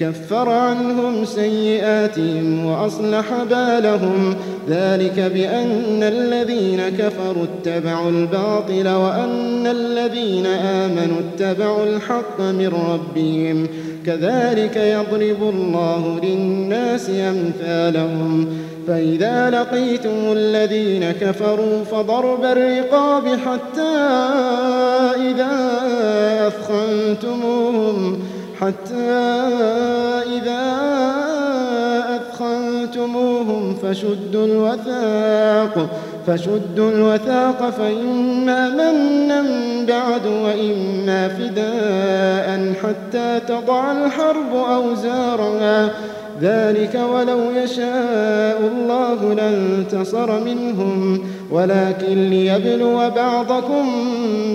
كفر عنهم سيئاتهم وأصلح بالهم. ذلك بأن الذين كفروا اتبعوا الباطل وأن الذين آمنوا اتبعوا الحق من ربهم. كذلك يضرب الله للناس أمثالهم. فإذا لقيتم الذين كفروا فضرب الرقاب حتى إذا أثخنتموهم. حتى إذا أثخنتموهم فشدوا الوثاق فشدوا الوثاق فإما منا بعد وإما فداء حتى تضع الحرب أوزارها. ذلك ولو يشاء الله لانتصر منهم. ولكن ليبلو بعضكم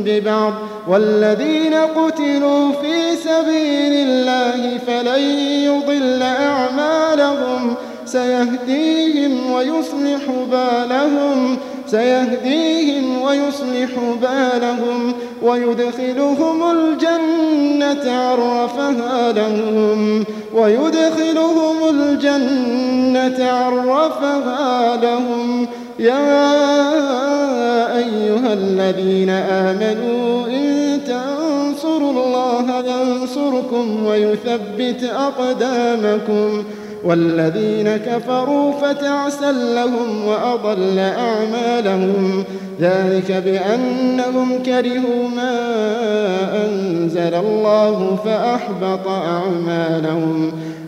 ببعض والذين قتلوا في سبيل الله فلن يضل أعمالهم. سيهديهم ويصلح بالهم. سيهديهم ويصلح بالهم. ويدخلهم الجنة عرفها لهم. ويدخلهم الجنة عرفها لهم. يا أيها الذين آمنوا إن تنصروا الله ينصركم ويثبت أقدامكم والذين كفروا فتعسا لهم وأضل أعمالهم ذلك بأنهم كرهوا ما أنزل الله فأحبط أعمالهم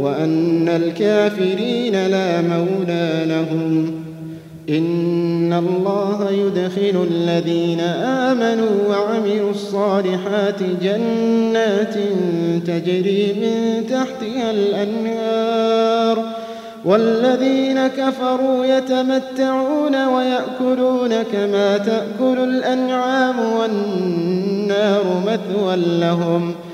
وأن الكافرين لا مولى لهم. إن الله يدخل الذين آمنوا وعملوا الصالحات جنات تجري من تحتها الأنهار. والذين كفروا يتمتعون ويأكلون كما تأكل الأنعام والنار مثوى لهم ۖ.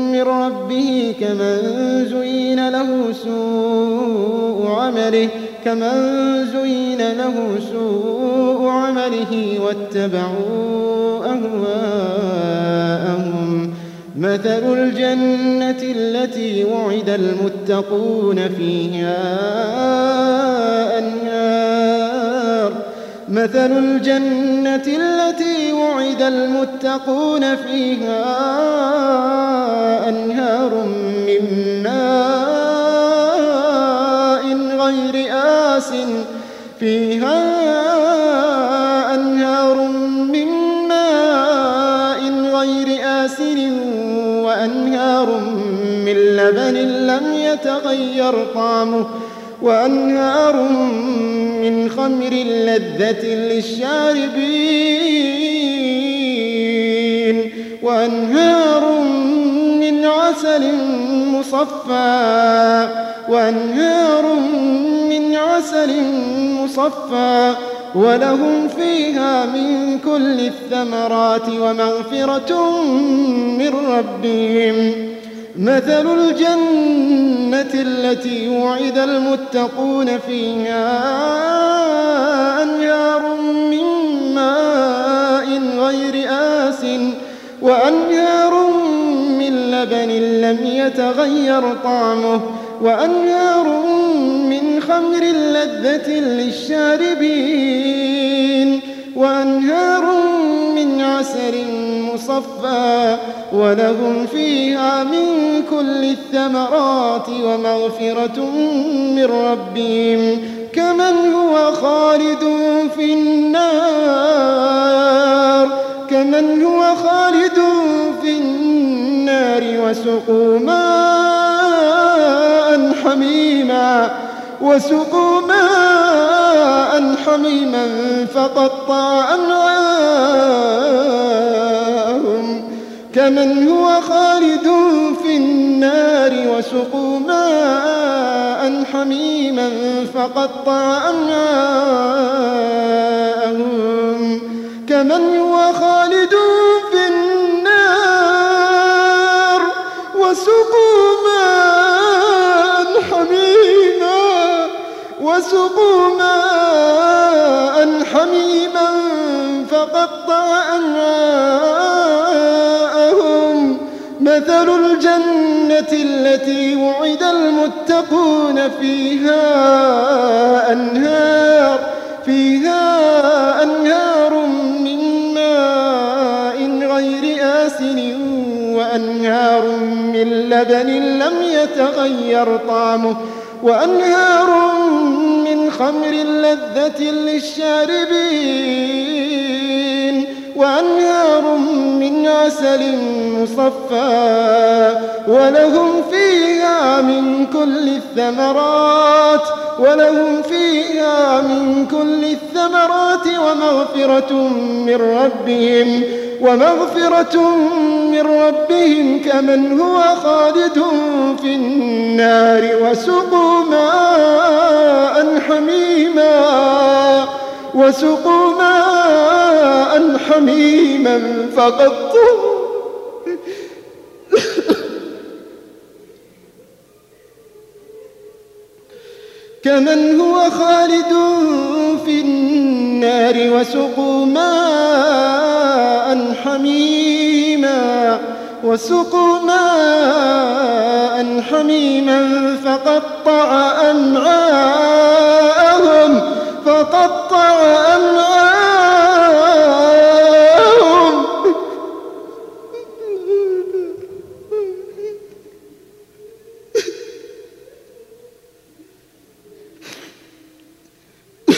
من ربه كمن زين له سوء عمله كمن زين له سوء عمله واتبعوا أهواءهم. مثل الجنة التي وعد المتقون فيها أنهار. مثل الجنة التي وعد المتقون فيها أنهار من ماء غير آس. فيها أنهار من ماء غير آسن وأنهار من لبن لم يتغير طعمه وأنهار من خمر لذة للشاربين. وأنهار من عسل مصفى وأنهار من عسل مصفى ولهم فيها من كل الثمرات ومغفرة من ربهم. مثل الجنة التي وعد المتقون فيها أنهار وأنهار من لبن لم يتغير طعمه وأنهار من خمر لذة للشاربين وأنهار من عسر مصفى ولهم فيها من كل الثمرات ومغفرة من ربهم كمن هو خالد في النار. وسقوا ماء حميما وسقوا ماء حميما فقطع أمعاءهم كمن هو خالد في النار وسقوا ماء حميما فقطع أمعاءهم كمن هو خالد مثل الجنة التي وعد المتقون فيها أنهار فيها أنهار من ماء غير آسن وأنهار من لبن لم يتغير طعمه وأنهار من خمر لذة للشاربين وأنهار من عسل مصفى ولهم فيها من كل الثمرات ولهم فيها من كل الثمرات ومغفرة من ربهم ومغفرة من ربهم كمن هو خالد في النار وسقوا ماء حميما. وسقوا ماء حميما فقطوا كمن هو خالد في النار وسقوا ماء حميما وسقوا ماء حميما فقطع أمعاءهم فقطع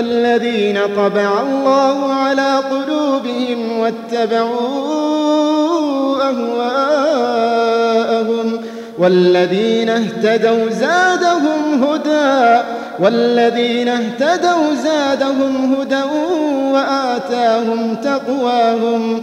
الذين طبع الله على قلوبهم واتبعوا أهواءهم والذين اهتدوا زادهم هدى والذين اهتدوا زادهم هدى وآتاهم تقواهم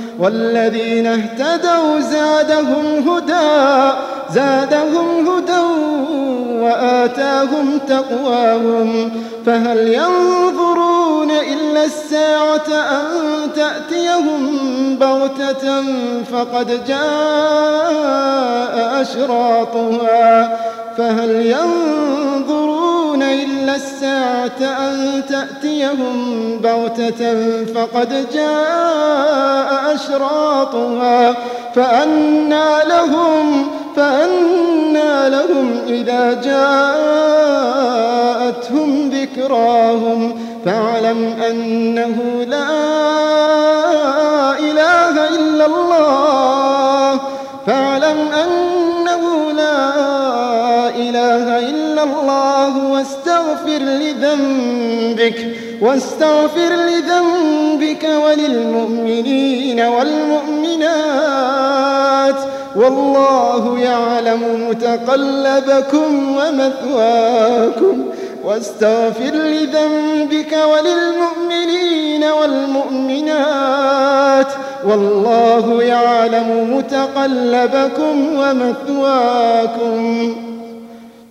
والذين اهتدوا زادهم هدى زادهم هدى وآتاهم تقواهم. فهل ينظرون إلا الساعة أن تأتيهم بغتة فقد جاء أشراطها؟ فهل ينظرون الساعة أن تأتيهم بغتة فقد جاء أشراطها. فأنى لهم فأنى لهم إذا جاءتهم ذكراهم. فاعلم أنه لا واستغفر لذنبك وللمؤمنين والمؤمنات والله يعلم متقلبكم ومثواكم. واستغفر لذنبك وللمؤمنين والمؤمنات والله يعلم متقلبكم ومثواكم.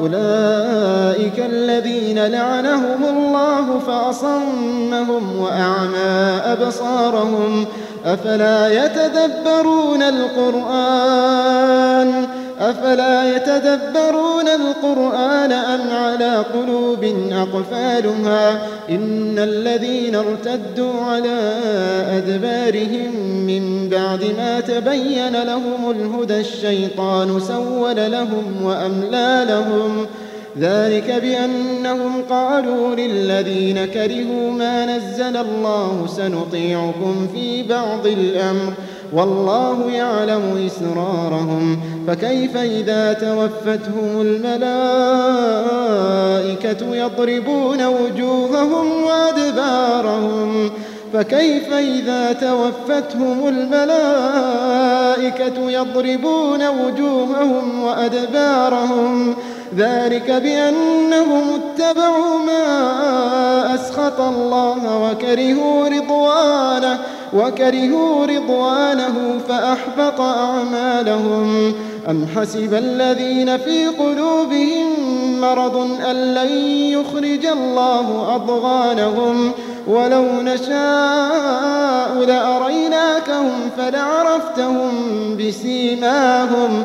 أولئك الذين لعنهم الله فأصمهم وأعمى أبصارهم أفلا يتدبرون القرآن أفلا يتدبرون القرآن أم على قلوب أقفالها؟ إن الذين ارتدوا على أدبارهم من بعد ما تبين لهم الهدى الشيطان سول لهم وأملى لهم. ذلك بأنهم قالوا للذين كرهوا ما نزل الله سنطيعكم في بعض الأمر. والله يعلم إسرارهم. فكيف إذا توفتهم الملائكة يضربون وجوههم وأدبارهم؟ فكيف إذا توفتهم الملائكة يضربون وجوههم وأدبارهم؟ ذلك بأنهم اتبعوا ما أسخط الله وكرهوا رضوانه. وكرهوا رضوانه فأحبط أعمالهم. أم حسب الذين في قلوبهم مرض أن لن يخرج الله أضغانهم؟ ولو نشاء لأريناكهم فلعرفتهم بسيماهم.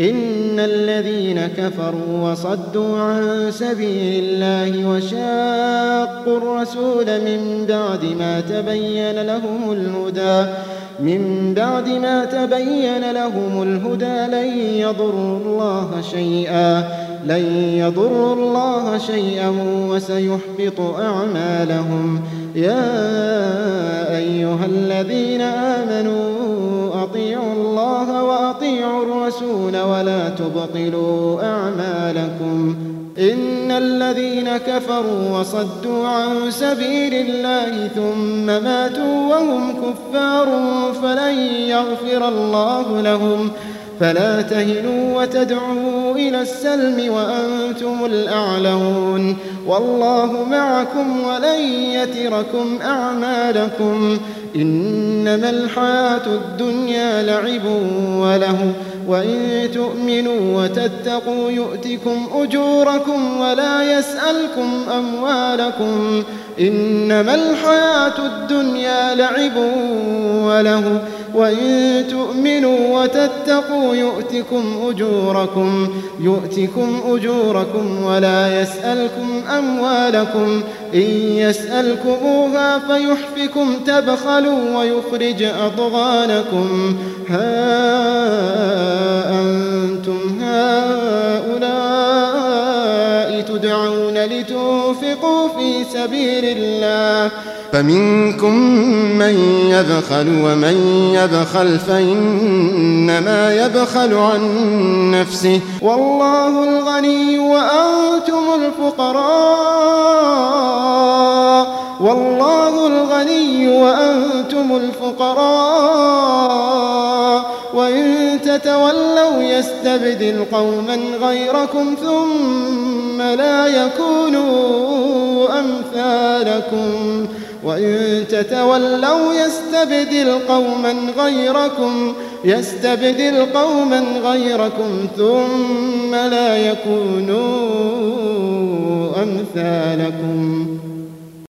إن الذين كفروا وصدوا عن سبيل الله وشاقوا الرسول من بعد ما تبين لهم الهدى من بعد ما تبين لهم الهدى لن يضروا الله شيئا لن يضروا الله شيئا وسيحبط أعمالهم. يا أيها الذين آمنوا ولا تبطلوا أعمالكم. إن الذين كفروا وصدوا عن سبيل الله ثم ماتوا وهم كفار فلن يغفر الله لهم. فلا تهنوا وتدعوا إلى السلم وأنتم الأعلون. والله معكم ولن يتركم أعمالكم. إنما الحياة الدنيا لعب وله وإن تؤمنوا وتتقوا يؤتكم أجوركم ولا يسألكم أموالكم. إنما الحياة الدنيا لعب وله وإن تؤمنوا وتتقوا يؤتكم أجوركم يؤتكم أجوركم ولا يسألكم أموالكم إن يسألكموها فيحفكم تبخلوا ويخرج أضغانكم. ها أنتم لتنفقوا في سبيل الله. فمنكم من يبخل ومن يبخل فإنما يبخل عن نفسه. والله الغني وأنتم الفقراء. والله الغني وأنتم الفقراء. وإن تتولوا يستبدل قوما غيركم ثم لا يكونوا أمثالكم وإن تتولوا يستبدل قوما غيركم يستبدل قوما غيركم ثم لا يكونوا أمثالكم.